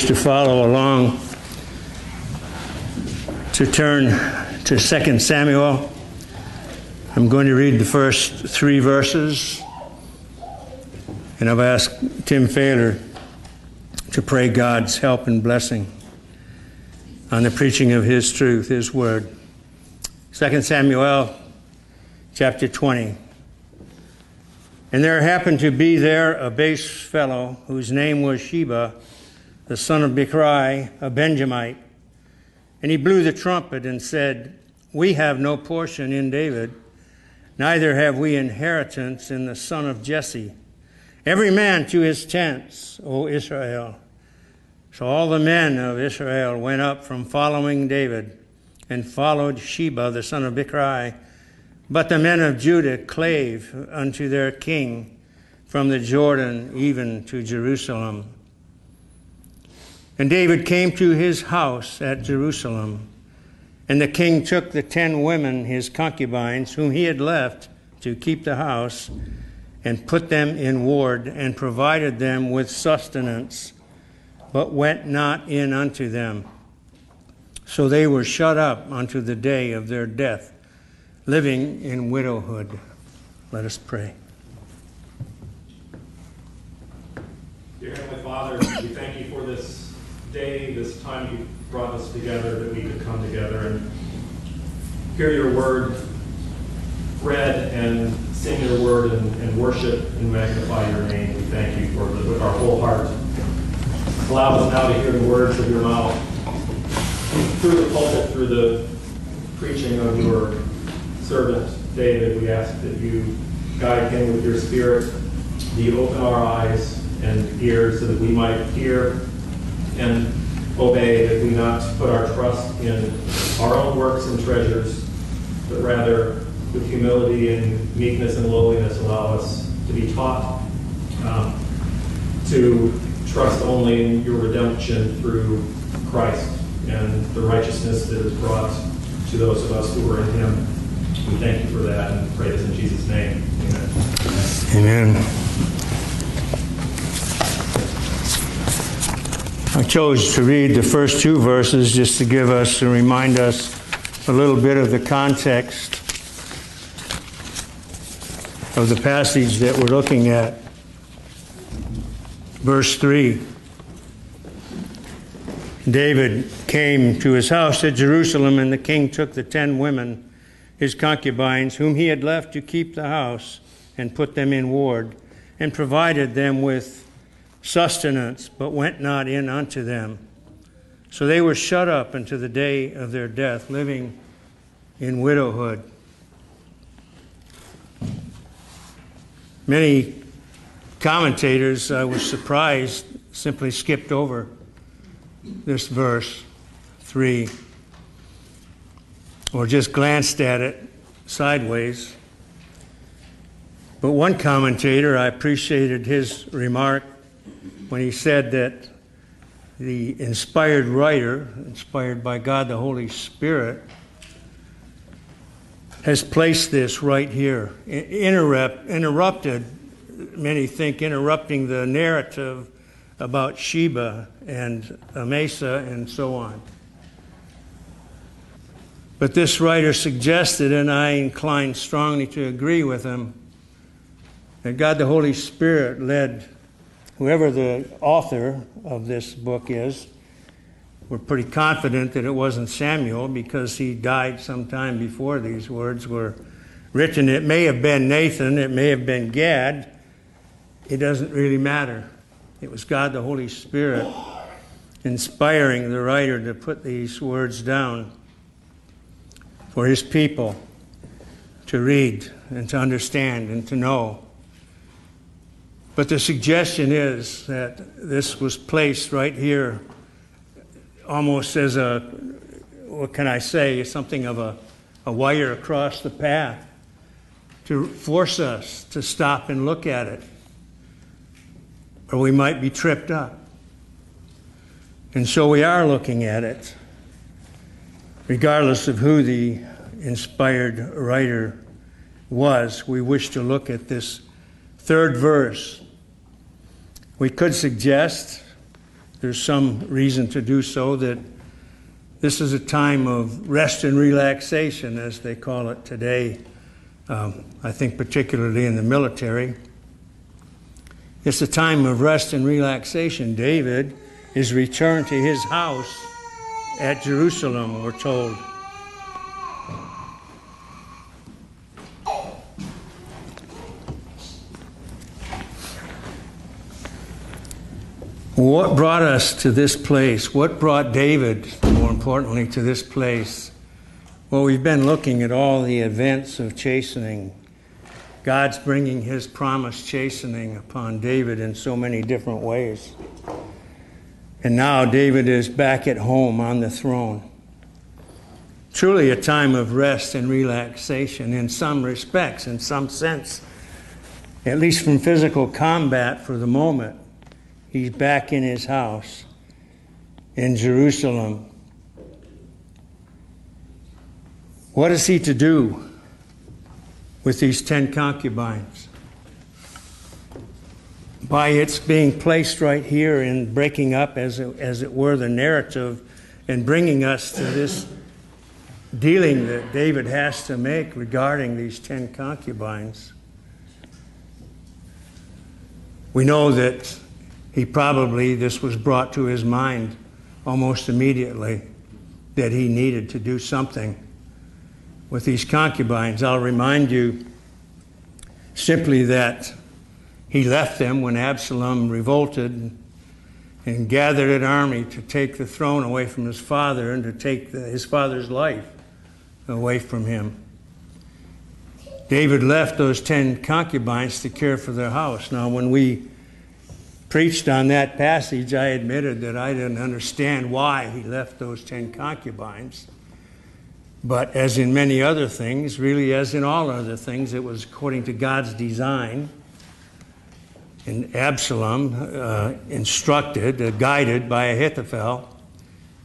wish to follow along, to turn to 2 Samuel. I'm going to read the first three verses, and I've asked Tim Failer to pray God's help and blessing on the preaching of His truth, His word. 2 Samuel chapter 20. And there happened to be there a base fellow whose name was Sheba, the son of Bichri, a Benjamite. And he blew the trumpet and said, We have no portion in David, neither have we inheritance in the son of Jesse. Every man to his tents, O Israel. So all the men of Israel went up from following David and followed Sheba, the son of Bichri but the men of Judah clave unto their king from the Jordan even to Jerusalem. And David came to his house at Jerusalem. And the king took the ten women, his concubines, whom he had left to keep the house, and put them in ward, and provided them with sustenance, but went not in unto them. So they were shut up unto the day of their death living in widowhood. Let us pray. Dear Heavenly Father, we thank you for this day, this time you brought us together, that we could come together and hear your word read and sing your word and, and worship and magnify your name. We thank you for with our whole heart. Allow us now to hear the words of your mouth through the pulpit, through the preaching of your servant David, we ask that you guide him with your spirit, that you open our eyes and ears so that we might hear and obey, that we not put our trust in our own works and treasures, but rather with humility and meekness and lowliness allow us to be taught um, to trust only in your redemption through Christ and the righteousness that is brought to those of us who are in him. We thank you for that and pray this in Jesus' name. Amen. Amen. I chose to read the first two verses just to give us and remind us a little bit of the context of the passage that we're looking at. Verse 3 David came to his house at Jerusalem, and the king took the ten women his concubines, whom he had left to keep the house, and put them in ward, and provided them with sustenance, but went not in unto them. So they were shut up unto the day of their death, living in widowhood. Many commentators, I was surprised, simply skipped over this verse 3 or just glanced at it sideways. But one commentator, I appreciated his remark when he said that the inspired writer, inspired by God the Holy Spirit, has placed this right here. Interrupt, interrupted, many think, interrupting the narrative about Sheba and Amasa and so on. But this writer suggested, and I incline strongly to agree with him, that God the Holy Spirit led whoever the author of this book is. We're pretty confident that it wasn't Samuel because he died sometime before these words were written. It may have been Nathan, it may have been Gad. It doesn't really matter. It was God the Holy Spirit inspiring the writer to put these words down for his people to read and to understand and to know. But the suggestion is that this was placed right here almost as a, what can I say, something of a, a wire across the path to force us to stop and look at it, or we might be tripped up. And so we are looking at it regardless of who the inspired writer was, we wish to look at this third verse. We could suggest there's some reason to do so, that this is a time of rest and relaxation, as they call it today. Um, I think, particularly in the military. It's a time of rest and relaxation. David is returned to his house at Jerusalem, we're told. What brought us to this place? What brought David, more importantly, to this place? Well, we've been looking at all the events of chastening. God's bringing his promised chastening upon David in so many different ways. And now David is back at home on the throne. Truly a time of rest and relaxation in some respects, in some sense, at least from physical combat for the moment. He's back in his house in Jerusalem. What is he to do with these ten concubines? By its being placed right here and breaking up, as it, as it were, the narrative and bringing us to this dealing that David has to make regarding these ten concubines. We know that he probably, this was brought to his mind almost immediately, that he needed to do something with these concubines. I'll remind you simply that he left them when Absalom revolted and gathered an army to take the throne away from his father and to take the, his father's life away from him. David left those ten concubines to care for their house. Now, when we preached on that passage, I admitted that I didn't understand why he left those ten concubines. But as in many other things, really as in all other things, it was according to God's design. And Absalom, uh, instructed, uh, guided by Ahithophel,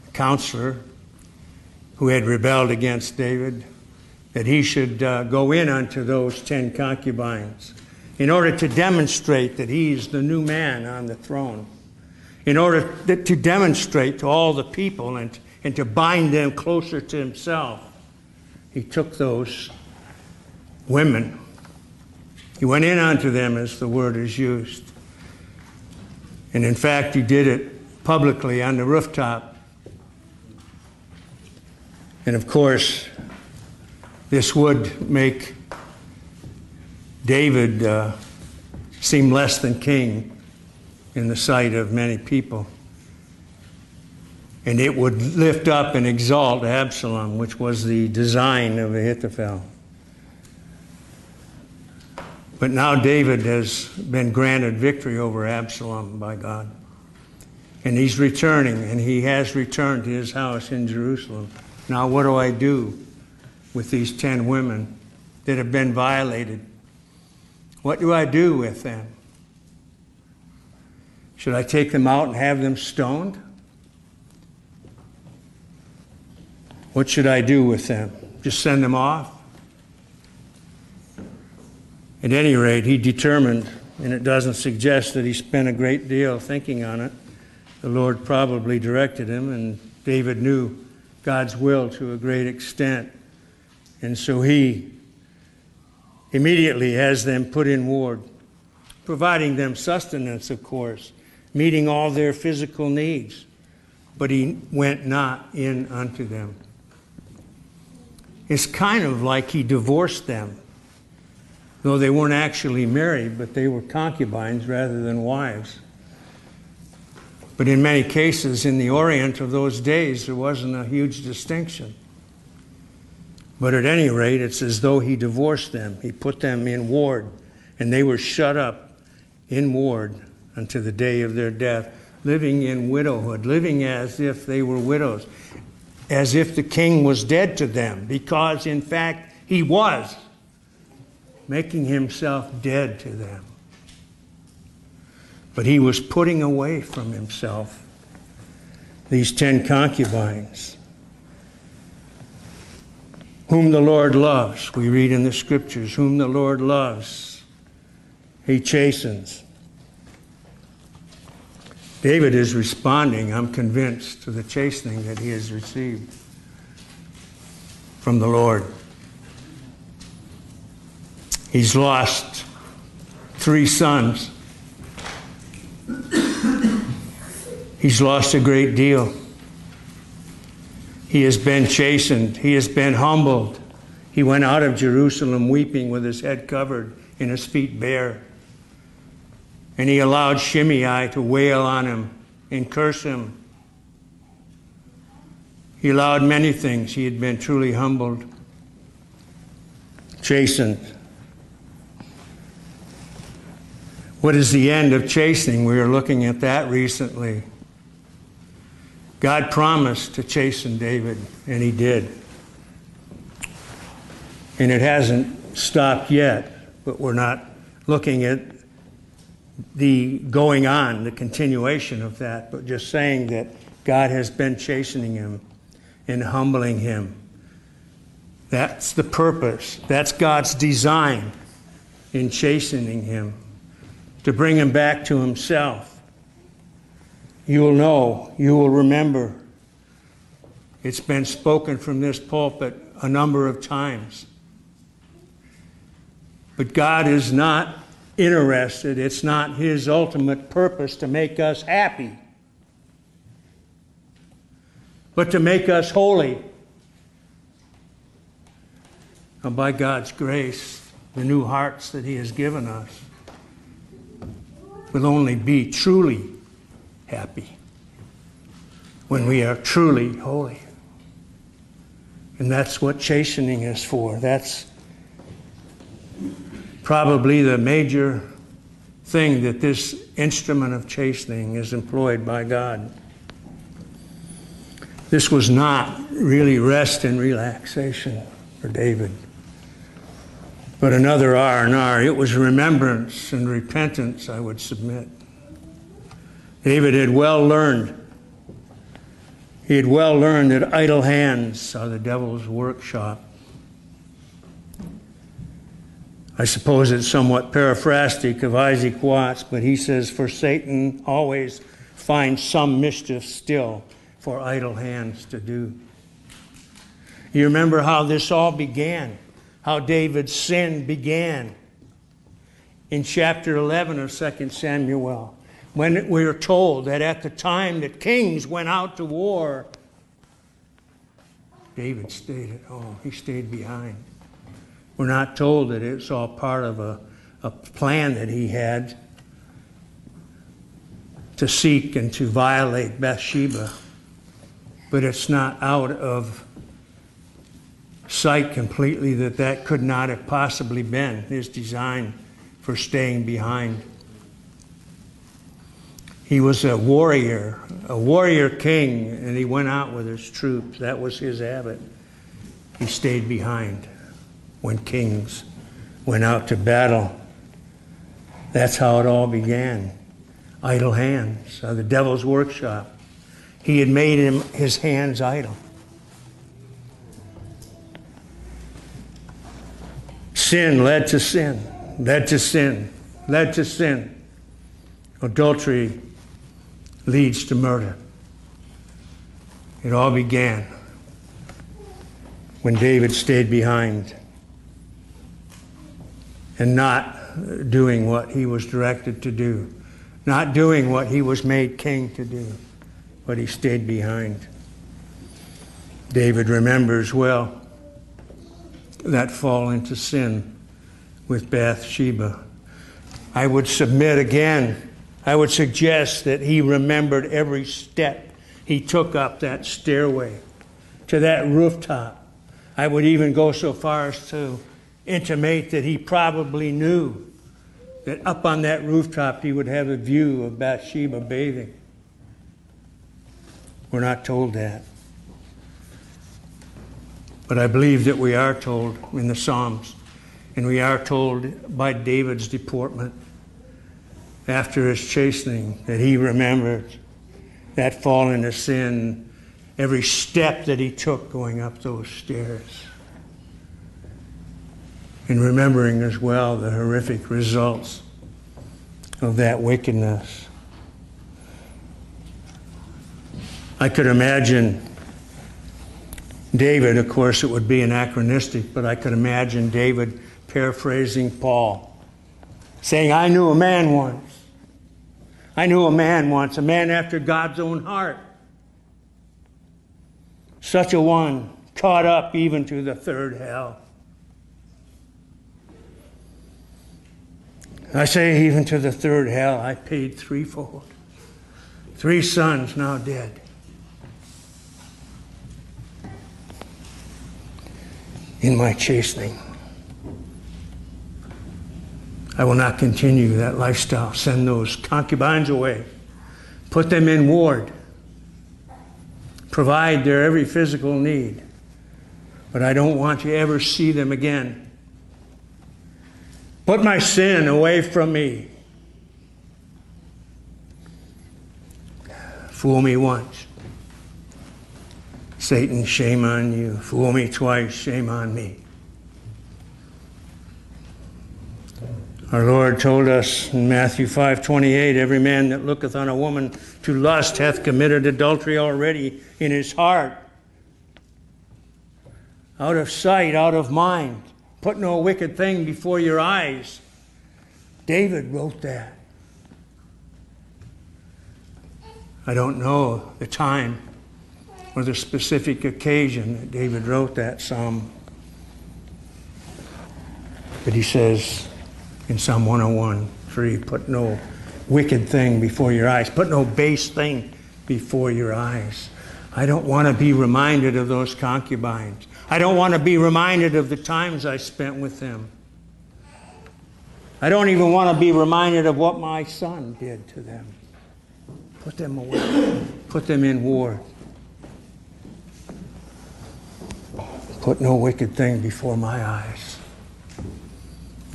a counselor who had rebelled against David, that he should uh, go in unto those ten concubines in order to demonstrate that he's the new man on the throne, in order to demonstrate to all the people and, and to bind them closer to himself. He took those women, he went in unto them, as the word is used. And in fact, he did it publicly on the rooftop. And of course, this would make David uh, seemed less than king in the sight of many people. And it would lift up and exalt Absalom, which was the design of Ahithophel. But now David has been granted victory over Absalom by God. And he's returning, and he has returned to his house in Jerusalem. Now, what do I do with these ten women that have been violated? What do I do with them? Should I take them out and have them stoned? What should I do with them? Just send them off? At any rate, he determined, and it doesn't suggest that he spent a great deal thinking on it. The Lord probably directed him, and David knew God's will to a great extent. And so he immediately has them put in ward, providing them sustenance, of course, meeting all their physical needs. But he went not in unto them. It's kind of like he divorced them, though they weren't actually married, but they were concubines rather than wives. But in many cases in the Orient of those days, there wasn't a huge distinction. But at any rate, it's as though he divorced them. He put them in ward, and they were shut up in ward until the day of their death, living in widowhood, living as if they were widows, as if the king was dead to them, because in fact he was, making himself dead to them. But he was putting away from himself these ten concubines whom the Lord loves. We read in the scriptures, whom the Lord loves, he chastens. David is responding, I'm convinced, to the chastening that he has received from the Lord. He's lost three sons. He's lost a great deal. He has been chastened. He has been humbled. He went out of Jerusalem weeping with his head covered and his feet bare. And he allowed Shimei to wail on him and curse him. He allowed many things. He had been truly humbled, chastened. What is the end of chastening? We were looking at that recently. God promised to chasten David, and he did. And it hasn't stopped yet, but we're not looking at the going on, the continuation of that, but just saying that God has been chastening him and humbling him. That's the purpose. That's God's design in chastening him, to bring him back to himself. You will know, you will remember. It's been spoken from this pulpit a number of times. But God is not interested, it's not His ultimate purpose to make us happy, but to make us holy. And by God's grace, the new hearts that He has given us will only be truly happy when we are truly holy. And that's what chastening is for. That's probably the major thing that this instrument of chastening is employed by God. This was not really rest and relaxation for David, but another R and R. It was remembrance and repentance, I would submit. David had well learned. He had well learned that idle hands are the devil's workshop. I suppose it's somewhat paraphrastic of Isaac Watts, but he says, For Satan always finds some mischief still for idle hands to do. You remember how this all began, how David's sin began in chapter 11 of 2 Samuel, when we are told that at the time that kings went out to war, David stayed at home, he stayed behind. We're not told that it's all part of a, a plan that he had to seek and to violate Bathsheba, but it's not out of sight completely that that could not have possibly been his design for staying behind. He was a warrior, a warrior king, and he went out with his troops. That was his habit. He stayed behind when kings went out to battle. That's how it all began. Idle hands are the devil's workshop. He had made him his hands idle. Sin led to sin, led to sin, led to sin. Adultery leads to murder. It all began when David stayed behind and not doing what he was directed to do, not doing what he was made king to do, but he stayed behind. David remembers well that fall into sin with Bathsheba. I would submit again, I would suggest that he remembered every step he took up that stairway to that rooftop. I would even go so far as to intimate that he probably knew that up on that rooftop he would have a view of Bathsheba bathing. We're not told that. But I believe that we are told in the Psalms, and we are told by David's deportment after his chastening that he remembered that fall into sin, every step that he took going up those stairs and remembering as well the horrific results of that wickedness. I could imagine David, of course, it would be anachronistic, but I could imagine David paraphrasing Paul, saying, I knew a man once. I knew a man once, a man after God's own heart. Such a one, caught up even to the third hell. I say, even to the third hell, I paid threefold. Three sons now dead. In my chastening. I will not continue that lifestyle. Send those concubines away. Put them in ward. Provide their every physical need. But I don't want to ever see them again. Put my sin away from me. Fool me once. Satan, shame on you. Fool me twice, shame on me. Our Lord told us in Matthew 5:28, every man that looketh on a woman to lust hath committed adultery already in his heart. Out of sight, out of mind. Put no wicked thing before your eyes. David wrote that. I don't know the time or the specific occasion that David wrote that psalm. But he says, in Psalm 101 3. Put no wicked thing before your eyes, put no base thing before your eyes. I don't want to be reminded of those concubines. I don't want to be reminded of the times I spent with them. I don't even want to be reminded of what my son did to them. Put them away, put them in war. Put no wicked thing before my eyes.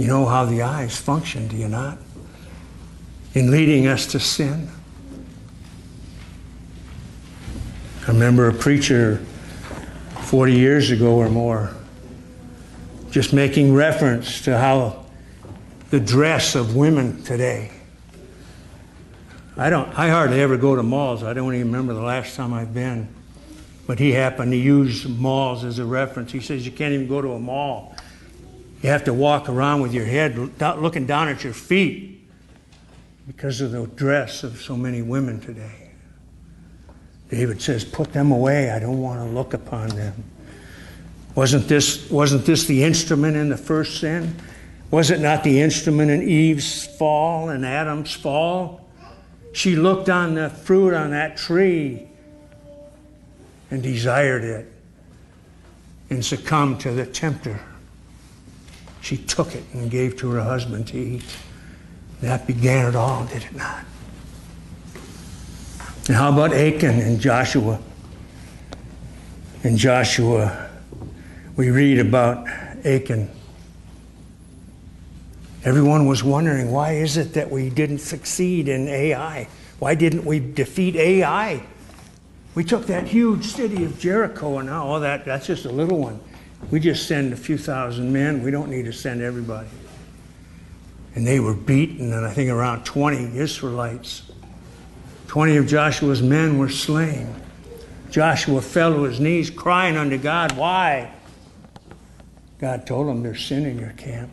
You know how the eyes function, do you not? In leading us to sin. I remember a preacher 40 years ago or more just making reference to how the dress of women today. I don't I hardly ever go to malls. I don't even remember the last time I've been. But he happened to use malls as a reference. He says you can't even go to a mall you have to walk around with your head looking down at your feet because of the dress of so many women today. David says, Put them away. I don't want to look upon them. Wasn't this, wasn't this the instrument in the first sin? Was it not the instrument in Eve's fall and Adam's fall? She looked on the fruit on that tree and desired it and succumbed to the tempter. She took it and gave to her husband to eat. That began it all, did it not? And how about Achan and Joshua? In Joshua, we read about Achan. Everyone was wondering why is it that we didn't succeed in Ai? Why didn't we defeat Ai? We took that huge city of Jericho and now all that, that's just a little one. We just send a few thousand men. We don't need to send everybody. And they were beaten, and I think around 20 Israelites. 20 of Joshua's men were slain. Joshua fell to his knees, crying unto God, Why? God told him, There's sin in your camp.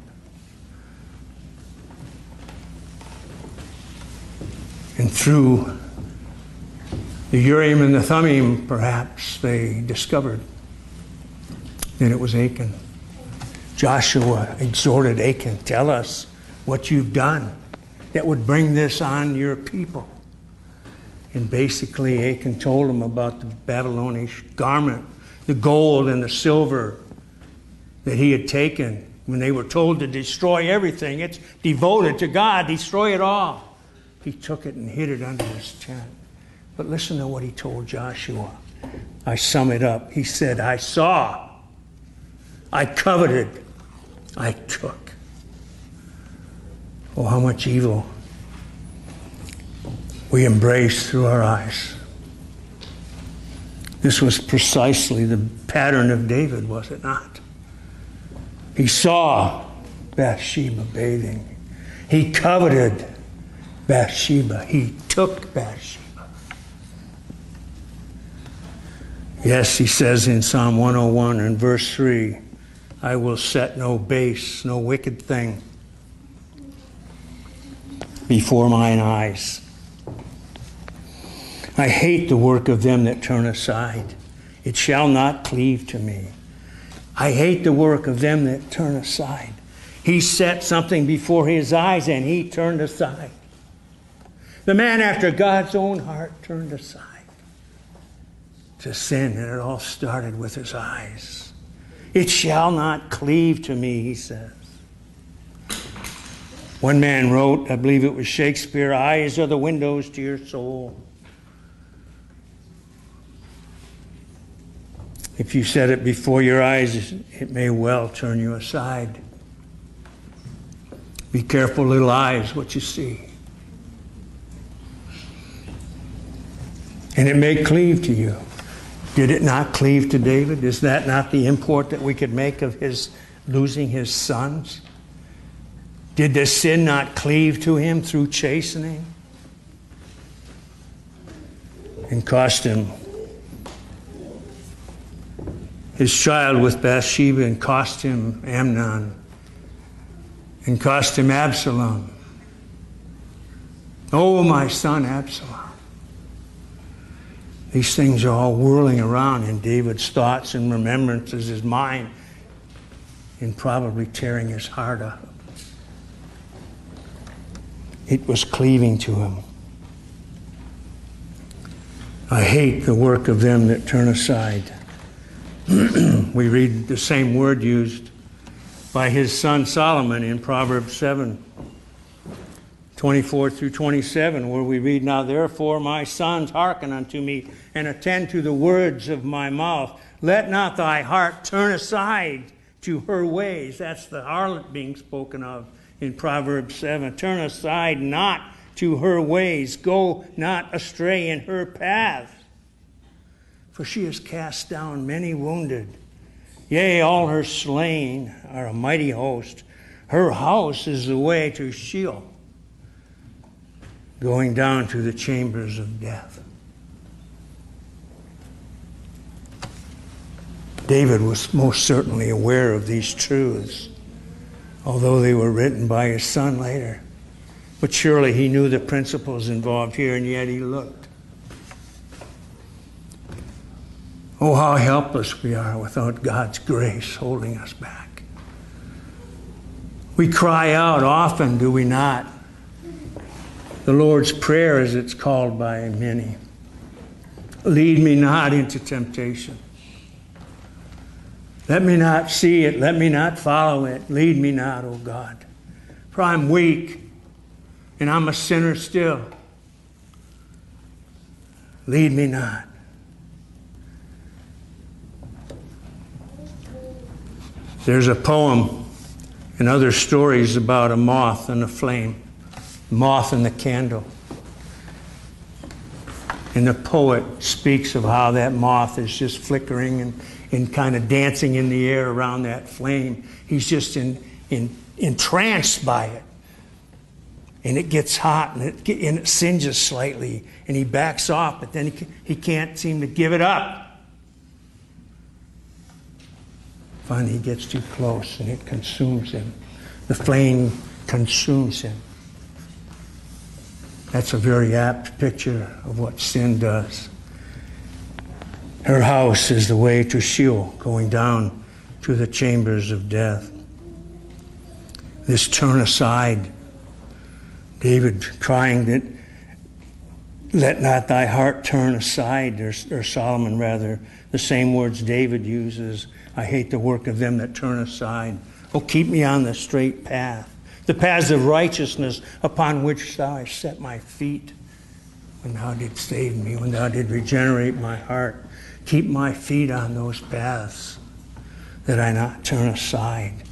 And through the Urim and the Thummim, perhaps, they discovered and it was Achan. Joshua exhorted Achan, Tell us what you've done that would bring this on your people. And basically, Achan told him about the Babylonish garment, the gold and the silver that he had taken when they were told to destroy everything. It's devoted to God, destroy it all. He took it and hid it under his tent. But listen to what he told Joshua. I sum it up. He said, I saw I coveted, I took. Oh, how much evil we embrace through our eyes. This was precisely the pattern of David, was it not? He saw Bathsheba bathing. He coveted Bathsheba. He took Bathsheba. Yes, he says in Psalm 101 and verse 3 I will set no base, no wicked thing before mine eyes. I hate the work of them that turn aside. It shall not cleave to me. I hate the work of them that turn aside. He set something before his eyes and he turned aside. The man after God's own heart turned aside to sin, and it all started with his eyes. It shall not cleave to me, he says. One man wrote, I believe it was Shakespeare, eyes are the windows to your soul. If you set it before your eyes, it may well turn you aside. Be careful, little eyes, what you see. And it may cleave to you. Did it not cleave to David? Is that not the import that we could make of his losing his sons? Did the sin not cleave to him through chastening? And cost him his child with Bathsheba and cost him Amnon and cost him Absalom. Oh, my son Absalom. These things are all whirling around in David's thoughts and remembrances, his mind, and probably tearing his heart up. It was cleaving to him. I hate the work of them that turn aside. we read the same word used by his son Solomon in Proverbs 7 24 through 27, where we read, Now therefore, my sons, hearken unto me and attend to the words of my mouth. Let not thy heart turn aside to her ways. That's the harlot being spoken of in Proverbs 7. Turn aside not to her ways. Go not astray in her path. For she has cast down many wounded. Yea, all her slain are a mighty host. Her house is the way to Sheol going down to the chambers of death. David was most certainly aware of these truths, although they were written by his son later. But surely he knew the principles involved here, and yet he looked. Oh, how helpless we are without God's grace holding us back. We cry out often, do we not? The Lord's Prayer, as it's called by many. Lead me not into temptation. Let me not see it. Let me not follow it. Lead me not, O God. For I'm weak and I'm a sinner still. Lead me not. There's a poem and other stories about a moth and a flame moth and the candle. And the poet speaks of how that moth is just flickering and, and kind of dancing in the air around that flame. He's just in, in, entranced by it. And it gets hot and it, and it singes slightly. And he backs off, but then he, he can't seem to give it up. Finally, he gets too close and it consumes him. The flame consumes him. That's a very apt picture of what sin does. Her house is the way to Sheol, going down to the chambers of death. This turn aside, David crying that, let not thy heart turn aside, or, or Solomon rather, the same words David uses. I hate the work of them that turn aside. Oh, keep me on the straight path the paths of righteousness upon which thou hast set my feet. When thou didst save me, when thou did regenerate my heart, keep my feet on those paths that I not turn aside.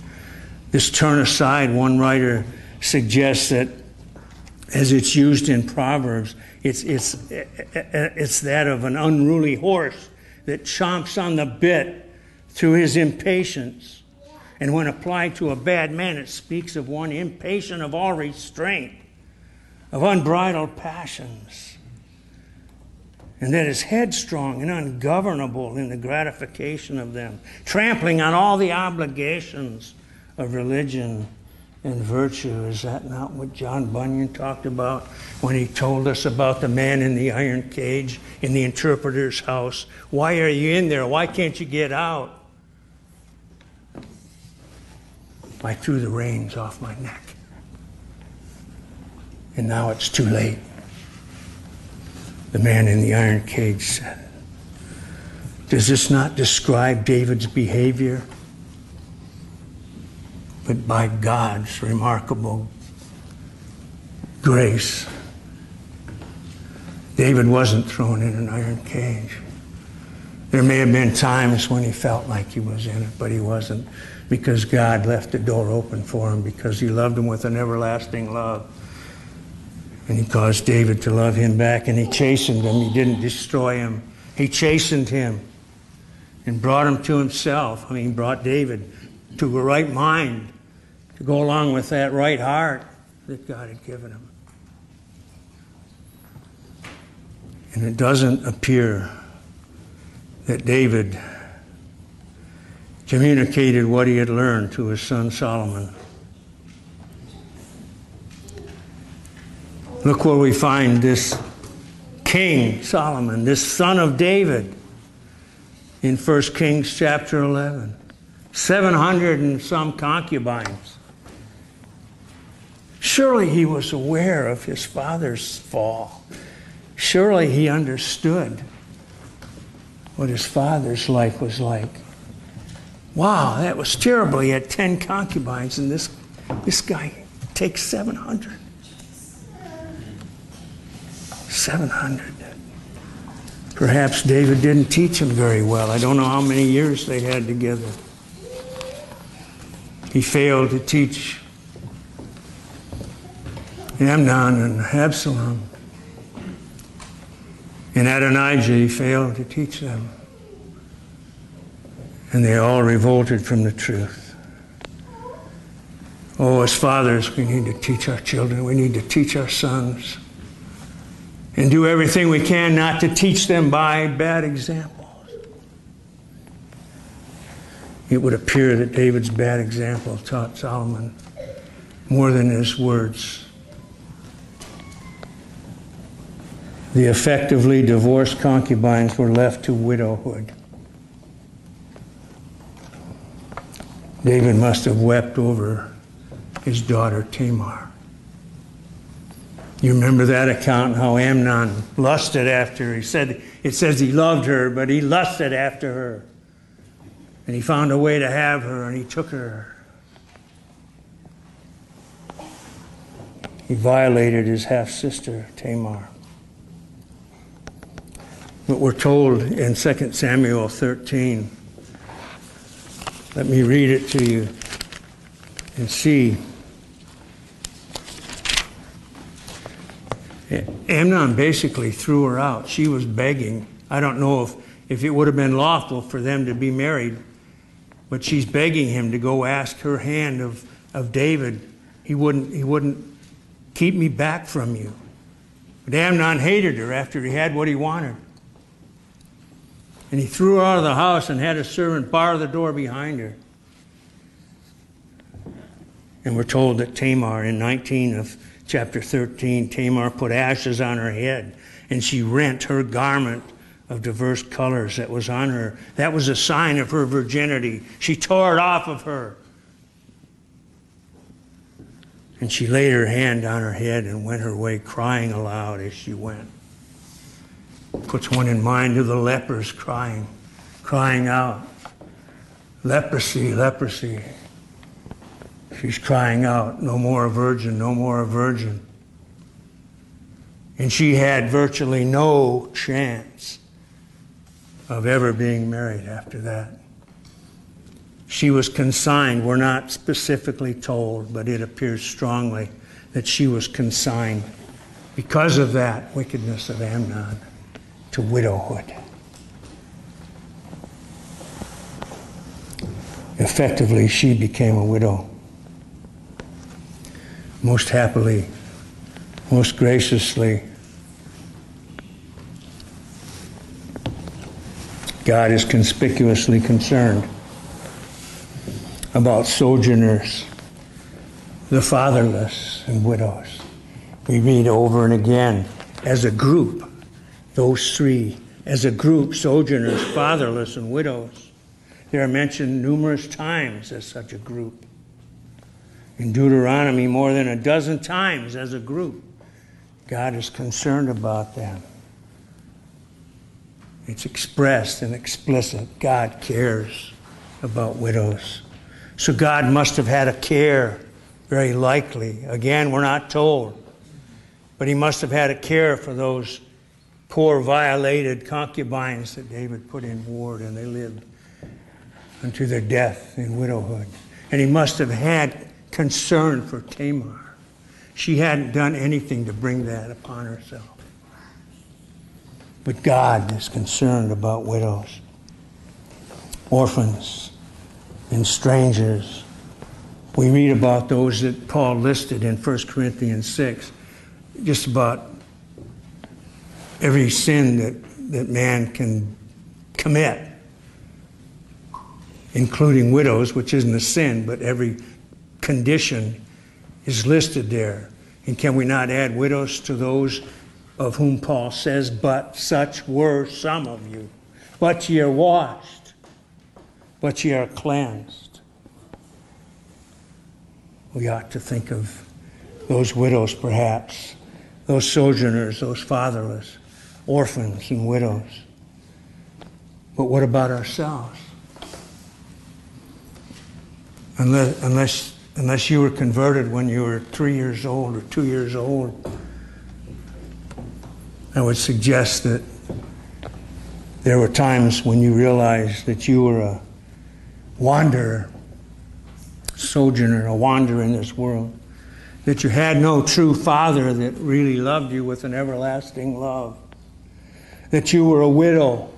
This turn aside, one writer suggests that as it's used in Proverbs, it's, it's, it's that of an unruly horse that chomps on the bit through his impatience and when applied to a bad man, it speaks of one impatient of all restraint, of unbridled passions. and that is headstrong and ungovernable in the gratification of them, trampling on all the obligations of religion and virtue. Is that not what John Bunyan talked about when he told us about the man in the iron cage in the interpreter's house? Why are you in there? Why can't you get out? I threw the reins off my neck. And now it's too late. The man in the iron cage said. Does this not describe David's behavior? But by God's remarkable grace, David wasn't thrown in an iron cage. There may have been times when he felt like he was in it, but he wasn't because God left the door open for him because he loved him with an everlasting love. And he caused David to love him back, and he chastened him. He didn't destroy him, he chastened him and brought him to himself. I mean, brought David to a right mind to go along with that right heart that God had given him. And it doesn't appear that David communicated what he had learned to his son Solomon. Look where we find this King Solomon, this son of David, in 1 Kings chapter 11. 700 and some concubines. Surely he was aware of his father's fall. Surely he understood what his father's life was like. Wow, that was terrible. He had 10 concubines, and this, this guy takes 700. 700. Perhaps David didn't teach him very well. I don't know how many years they had together. He failed to teach Amnon and Absalom. And Adonijah, he failed to teach them. And they all revolted from the truth. Oh, as fathers, we need to teach our children. We need to teach our sons. And do everything we can not to teach them by bad examples. It would appear that David's bad example taught Solomon more than his words. The effectively divorced concubines were left to widowhood. David must have wept over his daughter Tamar. You remember that account how Amnon lusted after her. He said it says he loved her, but he lusted after her. And he found a way to have her and he took her. He violated his half sister Tamar. But we're told in 2 Samuel 13 let me read it to you and see. Amnon basically threw her out. She was begging. I don't know if, if it would have been lawful for them to be married, but she's begging him to go ask her hand of, of David. He wouldn't, he wouldn't keep me back from you. But Amnon hated her after he had what he wanted. And he threw her out of the house and had a servant bar the door behind her. And we're told that Tamar, in 19 of chapter 13, Tamar put ashes on her head and she rent her garment of diverse colors that was on her. That was a sign of her virginity. She tore it off of her. And she laid her hand on her head and went her way crying aloud as she went puts one in mind of the lepers crying, crying out, leprosy, leprosy. She's crying out, no more a virgin, no more a virgin. And she had virtually no chance of ever being married after that. She was consigned. We're not specifically told, but it appears strongly that she was consigned because of that wickedness of Amnon to widowhood. Effectively, she became a widow. Most happily, most graciously, God is conspicuously concerned about sojourners, the fatherless, and widows. We read over and again as a group, those three, as a group, sojourners, fatherless, and widows. They are mentioned numerous times as such a group. In Deuteronomy, more than a dozen times as a group, God is concerned about them. It's expressed and explicit. God cares about widows. So God must have had a care, very likely. Again, we're not told. But he must have had a care for those poor, violated concubines that David put in ward, and they lived unto their death in widowhood. And he must have had concern for Tamar. She hadn't done anything to bring that upon herself. But God is concerned about widows, orphans, and strangers. We read about those that Paul listed in 1 Corinthians 6. Just about every sin that, that man can commit, including widows, which isn't a sin, but every condition is listed there. And can we not add widows to those of whom Paul says, But such were some of you. But ye are washed, but ye are cleansed. We ought to think of those widows, perhaps, those sojourners, those fatherless, orphans, and widows. But what about ourselves? Unless, unless, unless you were converted when you were three years old or two years old, I would suggest that there were times when you realized that you were a wanderer, sojourner, a wanderer in this world, that you had no true father that really loved you with an everlasting love, that you were a widow,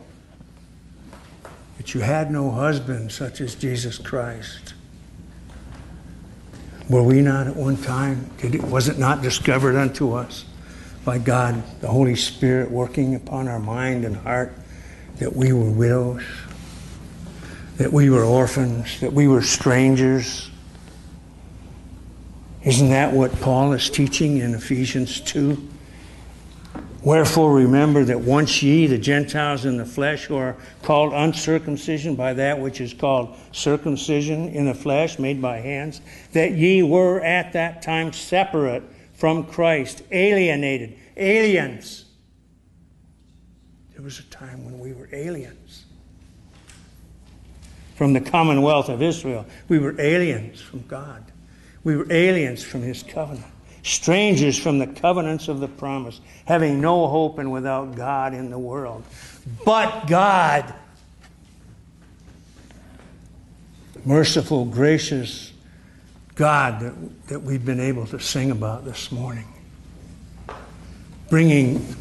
that you had no husband such as Jesus Christ. Were we not at one time? It, was it not discovered unto us? by God, the Holy Spirit working upon our mind and heart, that we were widows, that we were orphans, that we were strangers. Isn't that what Paul is teaching in Ephesians 2? Wherefore remember that once ye, the Gentiles in the flesh, who are called uncircumcision by that which is called circumcision in the flesh, made by hands, that ye were at that time separate from Christ, alienated, aliens. There was a time when we were aliens from the commonwealth of Israel. We were aliens from God. We were aliens from his covenant, strangers from the covenants of the promise, having no hope and without God in the world. But God, merciful, gracious, God that, that we've been able to sing about this morning. Bringing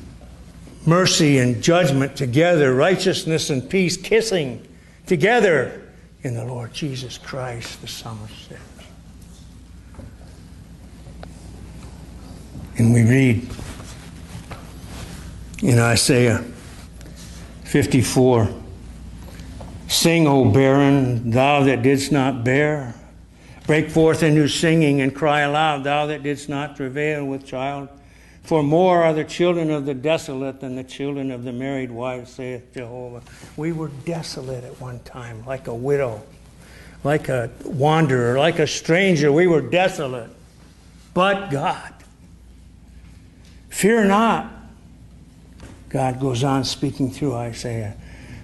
mercy and judgment together, righteousness and peace kissing together in the Lord Jesus Christ, the Son of And we read in Isaiah 54 Sing, O barren, thou that didst not bear. Break forth into singing and cry aloud, thou that didst not travail with child. For more are the children of the desolate than the children of the married wife, saith Jehovah. We were desolate at one time, like a widow, like a wanderer, like a stranger. We were desolate. But God, fear not. God goes on speaking through Isaiah.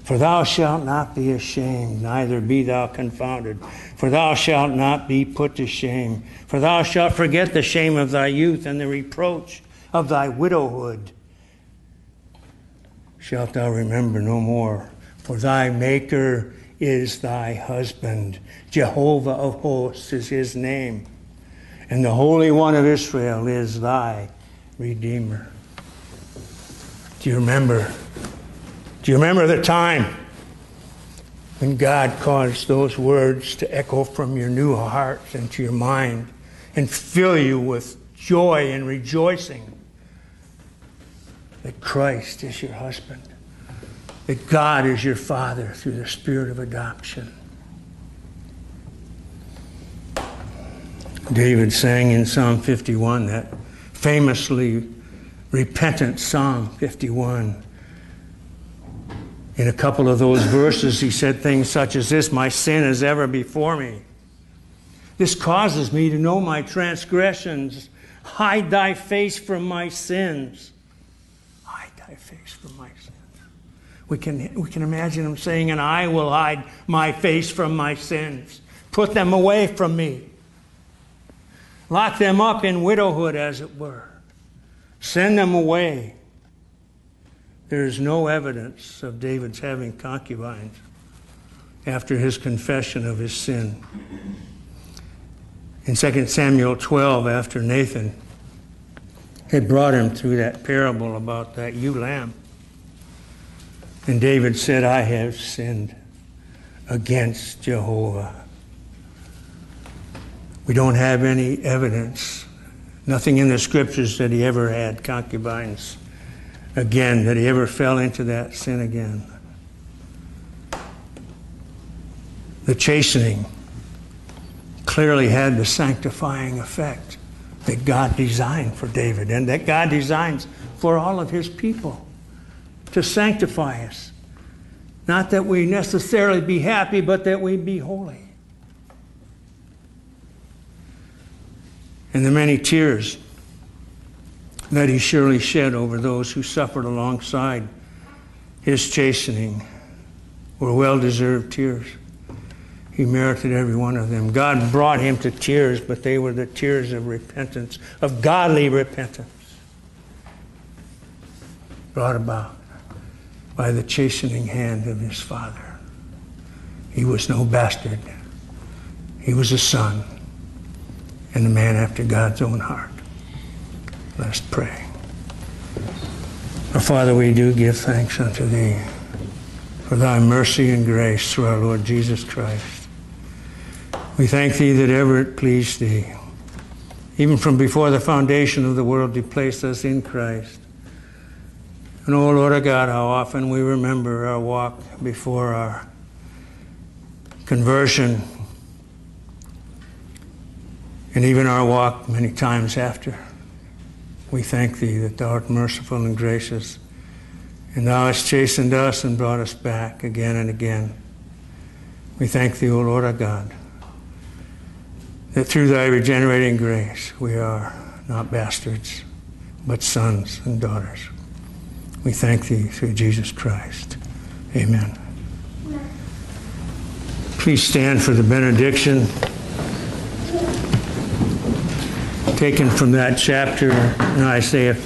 For thou shalt not be ashamed, neither be thou confounded. For thou shalt not be put to shame. For thou shalt forget the shame of thy youth and the reproach of thy widowhood. Shalt thou remember no more. For thy Maker is thy husband. Jehovah of hosts is his name. And the Holy One of Israel is thy Redeemer. Do you remember do you remember the time when God caused those words to echo from your new heart into your mind and fill you with joy and rejoicing that Christ is your husband, that God is your Father through the Spirit of adoption. David sang in Psalm 51, that famously repentant Psalm 51. In a couple of those verses, he said things such as this My sin is ever before me. This causes me to know my transgressions. Hide thy face from my sins. Hide thy face from my sins. We can, we can imagine him saying, And I will hide my face from my sins. Put them away from me. Lock them up in widowhood, as it were. Send them away. There is no evidence of David's having concubines after his confession of his sin. In 2 Samuel 12, after Nathan had brought him through that parable about that ewe lamb, and David said, I have sinned against Jehovah. We don't have any evidence, nothing in the scriptures that he ever had concubines again, that he ever fell into that sin again. The chastening clearly had the sanctifying effect that God designed for David and that God designs for all of his people to sanctify us. Not that we necessarily be happy, but that we be holy. And the many tears that he surely shed over those who suffered alongside his chastening were well deserved tears. He merited every one of them. God brought him to tears, but they were the tears of repentance, of godly repentance, brought about by the chastening hand of his father. He was no bastard, he was a son and a man after God's own heart. Let's pray. Our Father, we do give thanks unto Thee for Thy mercy and grace through our Lord Jesus Christ. We thank Thee that ever it pleased Thee, even from before the foundation of the world, to place us in Christ. And oh Lord our God, how often we remember our walk before our conversion and even our walk many times after. We thank Thee that Thou art merciful and gracious, and Thou hast chastened us and brought us back again and again. We thank Thee, O Lord our God, that through Thy regenerating grace we are not bastards, but sons and daughters. We thank Thee through Jesus Christ. Amen. Please stand for the benediction taken from that chapter in Isaiah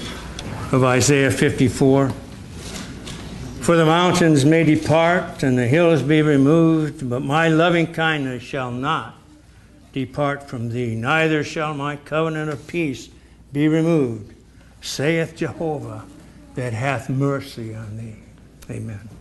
of Isaiah 54. For the mountains may depart and the hills be removed, but my loving kindness shall not depart from thee, neither shall my covenant of peace be removed, saith Jehovah, that hath mercy on thee. Amen.